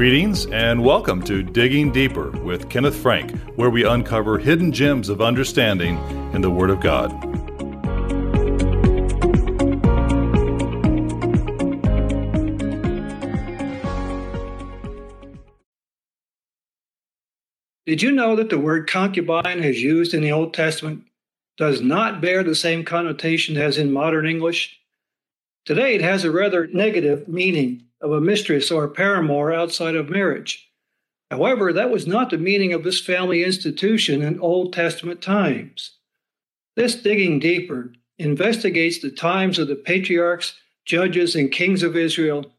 Greetings and welcome to Digging Deeper with Kenneth Frank, where we uncover hidden gems of understanding in the Word of God. Did you know that the word concubine as used in the Old Testament does not bear the same connotation as in modern English? Today it has a rather negative meaning of a mistress or a paramour outside of marriage. However, that was not the meaning of this family institution in Old Testament times. This digging deeper investigates the times of the patriarchs, judges, and kings of Israel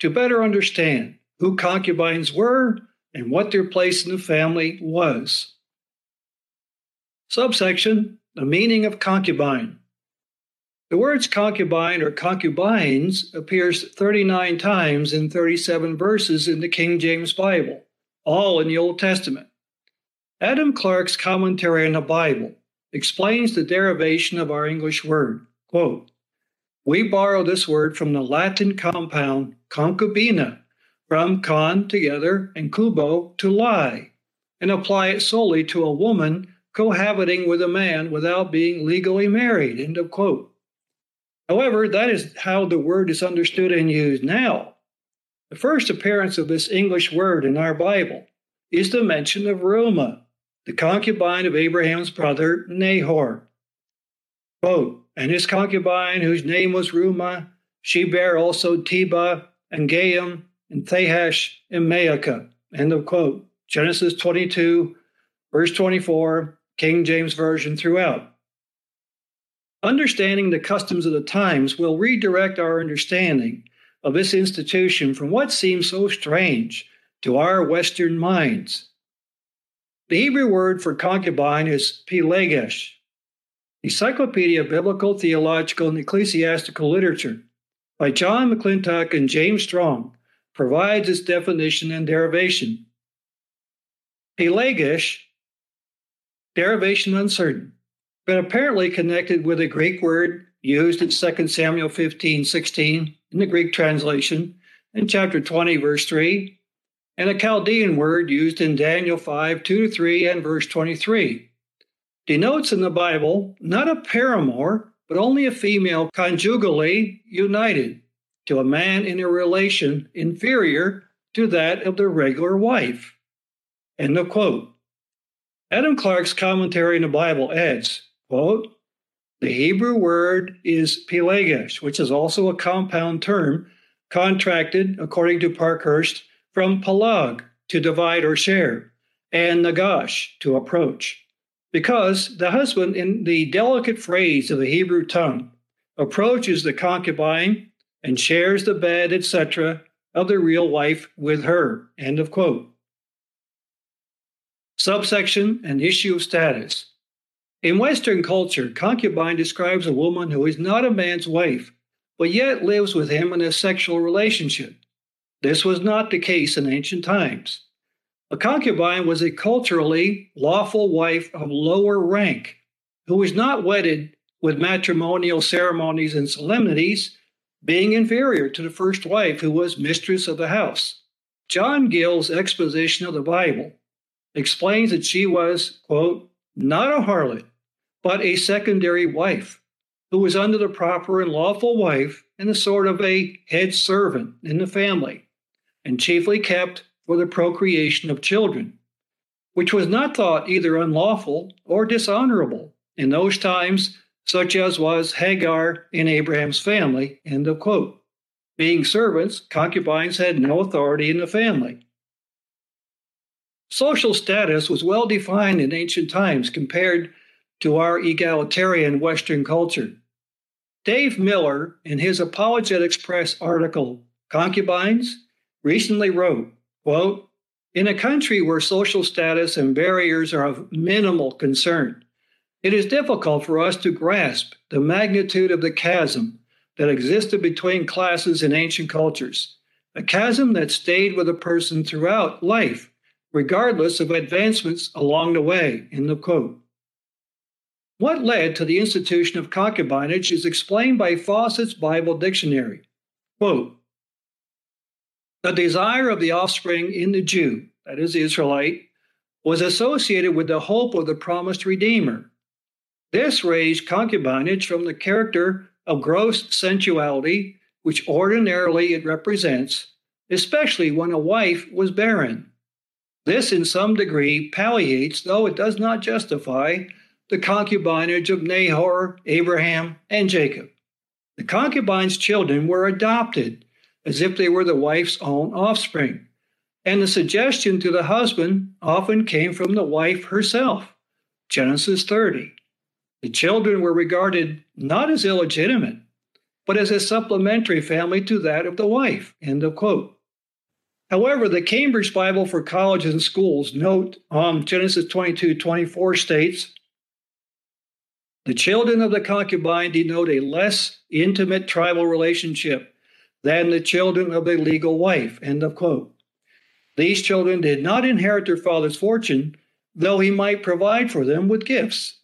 to better understand who concubines were and what their place in the family was. Subsection The meaning of concubine. The words concubine or concubines appears 39 times in 37 verses in the King James Bible, all in the Old Testament. Adam Clarke's commentary on the Bible explains the derivation of our English word. Quote, we borrow this word from the Latin compound concubina, from con together and cubo to lie, and apply it solely to a woman cohabiting with a man without being legally married. End of quote. However, that is how the word is understood and used now. The first appearance of this English word in our Bible is the mention of Reumah, the concubine of Abraham's brother Nahor. Quote, and his concubine, whose name was Reumah, she bare also Tebah and Gaham and Thahash and Maachah. End of quote. Genesis 22, verse 24, King James Version throughout. Understanding the customs of the times will redirect our understanding of this institution from what seems so strange to our Western minds. The Hebrew word for concubine is pelegesh. The Encyclopedia of Biblical, Theological, and Ecclesiastical Literature by John McClintock and James Strong provides its definition and derivation. Pelegesh, derivation uncertain but apparently connected with a Greek word used in 2 Samuel 15 16 in the Greek translation in chapter 20, verse 3, and a Chaldean word used in Daniel 5 2 to 3 and verse 23. Denotes in the Bible not a paramour, but only a female conjugally united to a man in a relation inferior to that of the regular wife. End of quote. Adam Clarke's commentary in the Bible adds Quote, the Hebrew word is pelegesh, which is also a compound term contracted, according to Parkhurst, from pelag, to divide or share, and nagash, to approach. Because the husband, in the delicate phrase of the Hebrew tongue, approaches the concubine and shares the bed, etc., of the real wife with her. End of quote. Subsection and issue of status. In Western culture, concubine describes a woman who is not a man's wife, but yet lives with him in a sexual relationship. This was not the case in ancient times. A concubine was a culturally lawful wife of lower rank who was not wedded with matrimonial ceremonies and solemnities, being inferior to the first wife who was mistress of the house. John Gill's exposition of the Bible explains that she was, quote, not a harlot, but a secondary wife who was under the proper and lawful wife and a sort of a head servant in the family, and chiefly kept for the procreation of children, which was not thought either unlawful or dishonorable in those times, such as was Hagar in Abraham's family. End of quote. Being servants, concubines had no authority in the family. Social status was well defined in ancient times compared to our egalitarian Western culture. Dave Miller, in his Apologetics Press article, Concubines, recently wrote, quote, In a country where social status and barriers are of minimal concern, it is difficult for us to grasp the magnitude of the chasm that existed between classes in ancient cultures, a chasm that stayed with a person throughout life, regardless of advancements along the way. In the quote. What led to the institution of concubinage is explained by Fausset's Bible Dictionary. Quote, The desire of the offspring in the Jew, that is, the Israelite, was associated with the hope of the promised Redeemer. This raised concubinage from the character of gross sensuality, which ordinarily it represents, especially when a wife was barren. This, in some degree, palliates, though it does not justify, the concubinage of Nahor, Abraham, and Jacob. The concubine's children were adopted as if they were the wife's own offspring, and the suggestion to the husband often came from the wife herself. Genesis 30. The children were regarded not as illegitimate, but as a supplementary family to that of the wife. End of quote. However, the Cambridge Bible for Colleges and Schools note on Genesis 22 24 states the children of the concubine denote a less intimate tribal relationship than the children of the legal wife. End of quote. These children did not inherit their father's fortune, though he might provide for them with gifts.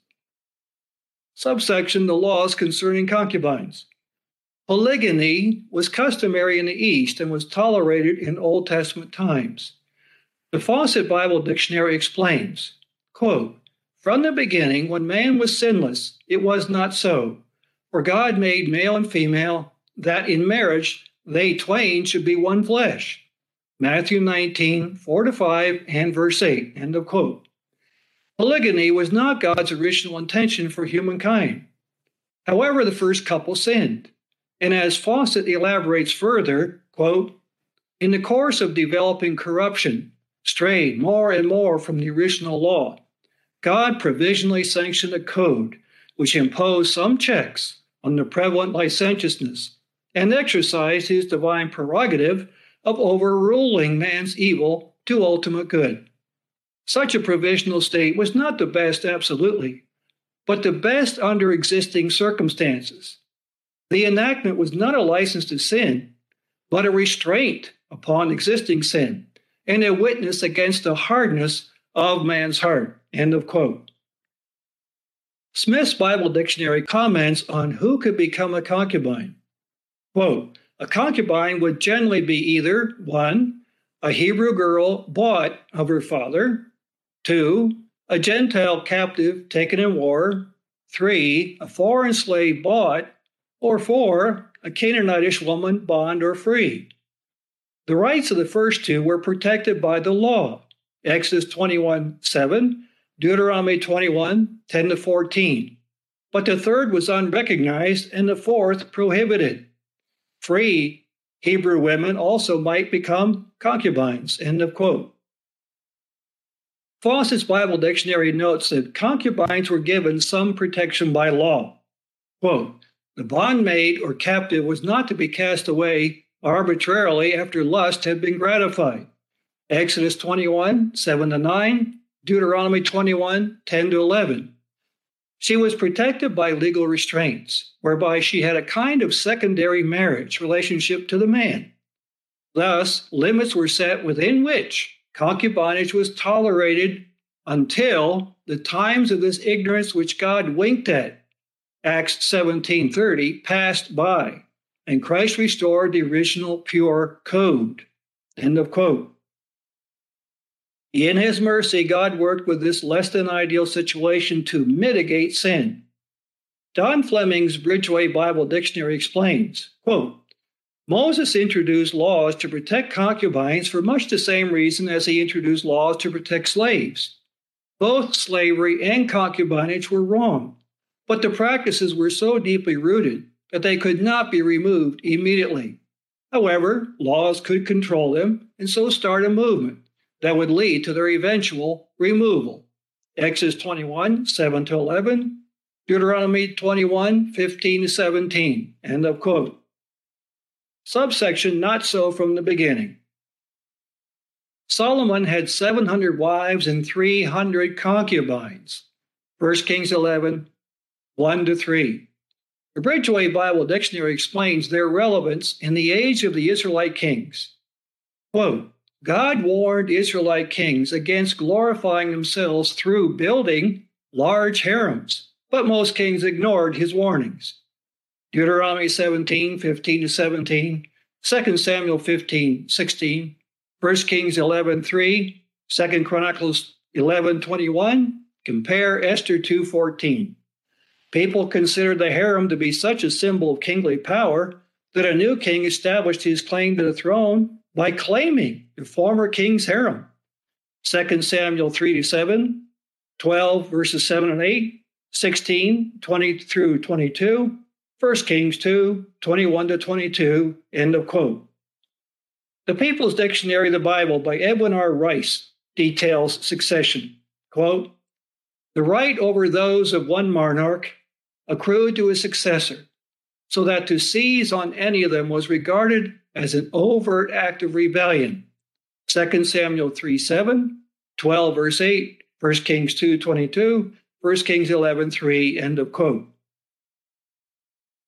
Subsection The laws concerning concubines. Polygyny was customary in the East and was tolerated in Old Testament times. The Fausset Bible Dictionary explains quote, From the beginning, when man was sinless, it was not so. For God made male and female, that in marriage they twain should be one flesh. Matthew 19, 4 to 5, and verse 8. End of quote. Polygyny was not God's original intention for humankind. However, the first couple sinned. And as Fausset elaborates further, quote, in the course of developing corruption, strayed more and more from the original law, God provisionally sanctioned a code which imposed some checks on the prevalent licentiousness and exercised his divine prerogative of overruling man's evil to ultimate good. Such a provisional state was not the best absolutely, but the best under existing circumstances. The enactment was not a license to sin, but a restraint upon existing sin and a witness against the hardness of man's heart. End of quote. Smith's Bible Dictionary comments on who could become a concubine. Quote, a concubine would generally be either one, a Hebrew girl bought of her father, Two, a Gentile captive taken in war. Three, a foreign slave bought. Or four, a Canaanitish woman bond or free. The rights of the first two were protected by the law. Exodus 21 7, Deuteronomy 21 10 to 14. But the third was unrecognized and the fourth prohibited. Free Hebrew women also might become concubines. End of quote. Fausset's Bible Dictionary notes that concubines were given some protection by law. Quote, the bondmaid or captive was not to be cast away arbitrarily after lust had been gratified. Exodus 21, 7 to 9, Deuteronomy 21, 10 to 11. She was protected by legal restraints, whereby she had a kind of secondary marriage relationship to the man. Thus, limits were set within which concubinage was tolerated until the times of this ignorance which God winked at, Acts 17:30, passed by, and Christ restored the original pure code. End of quote. In his mercy, God worked with this less than ideal situation to mitigate sin. Don Fleming's Bridgeway Bible Dictionary explains, quote, Moses introduced laws to protect concubines for much the same reason as he introduced laws to protect slaves. Both slavery and concubinage were wrong, but the practices were so deeply rooted that they could not be removed immediately. However, laws could control them and so start a movement that would lead to their eventual removal. Exodus 21, 7 to 11, Deuteronomy 21, 15 to 17. End of quote. Subsection Not so from the beginning. Solomon had 700 wives and 300 concubines. 1 Kings 11, 1 to 3. The Bridgeway Bible Dictionary explains their relevance in the age of the Israelite kings. Quote, God warned Israelite kings against glorifying themselves through building large harems, but most kings ignored his warnings. Deuteronomy 17, 15 to 17, 2 Samuel 15, 16, 1 Kings 11, 3, 2 Chronicles 11, 21, compare Esther 2, 14. People considered the harem to be such a symbol of kingly power that a new king established his claim to the throne by claiming the former king's harem. 2 Samuel 3 to 7, 12 verses 7 and 8, 16, 20 through 22, 1 Kings 2, 21 to 22, end of quote. The People's Dictionary of the Bible by Edwin R. Rice details succession. Quote, the right over those of one monarch accrued to his successor, so that to seize on any of them was regarded as an overt act of rebellion. 2 Samuel 3 7, 12 verse 8, 1 Kings 2 22, 1 Kings 11 3, end of quote.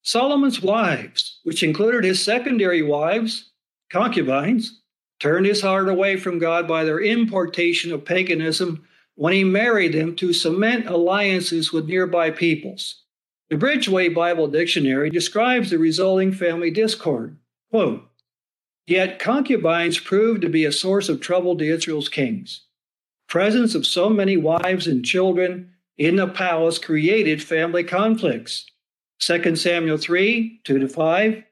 Solomon's wives, which included his secondary wives, concubines, turned his heart away from God by their importation of paganism when he married them to cement alliances with nearby peoples. The Bridgeway Bible Dictionary describes the resulting family discord. Quote, Yet concubines proved to be a source of trouble to Israel's kings. Presence of so many wives and children in the palace created family conflicts. 2 Samuel 3, 2 to 5,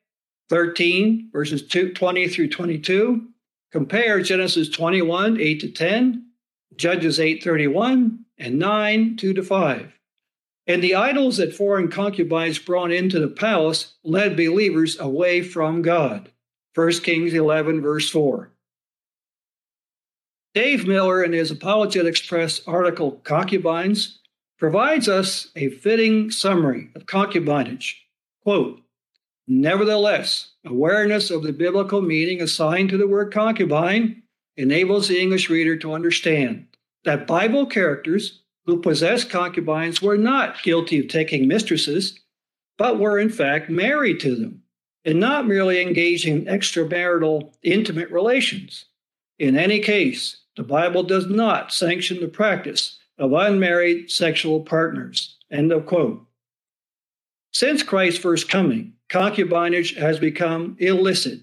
13, verses 2, 20 through 22. Compare Genesis 21, 8 to 10, Judges 8, 31, and 9, 2 to 5. And the idols that foreign concubines brought into the palace led believers away from God. 1 Kings 11, verse 4. Dave Miller, in his Apologetics Press article, Concubines, provides us a fitting summary of concubinage. Quote, Nevertheless, awareness of the biblical meaning assigned to the word concubine enables the English reader to understand that Bible characters who possessed concubines were not guilty of taking mistresses, but were in fact married to them and not merely engaging in extramarital intimate relations. In any case, the Bible does not sanction the practice of unmarried sexual partners. End of quote. Since Christ's first coming, concubinage has become illicit.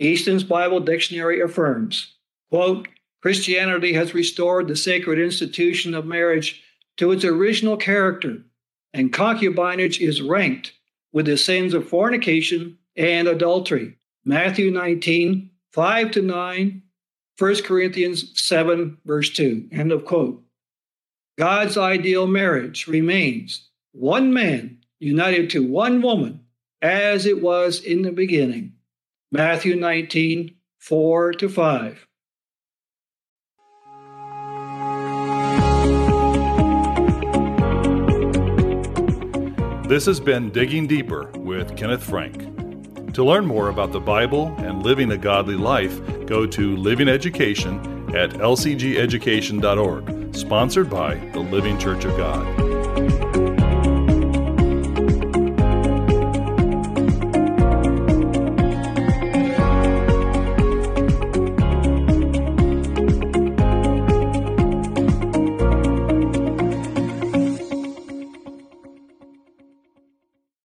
Easton's Bible Dictionary affirms, quote, Christianity has restored the sacred institution of marriage to its original character, and concubinage is ranked with the sins of fornication and adultery. Matthew 19, 5 to 9, 1 Corinthians 7, verse 2. End of quote. God's ideal marriage remains one man united to one woman as it was in the beginning. Matthew 19, 4 to 5. This has been Digging Deeper with Kenneth Frank. To learn more about the Bible and living a godly life, go to Living Education at lcgeducation.org, sponsored by the Living Church of God.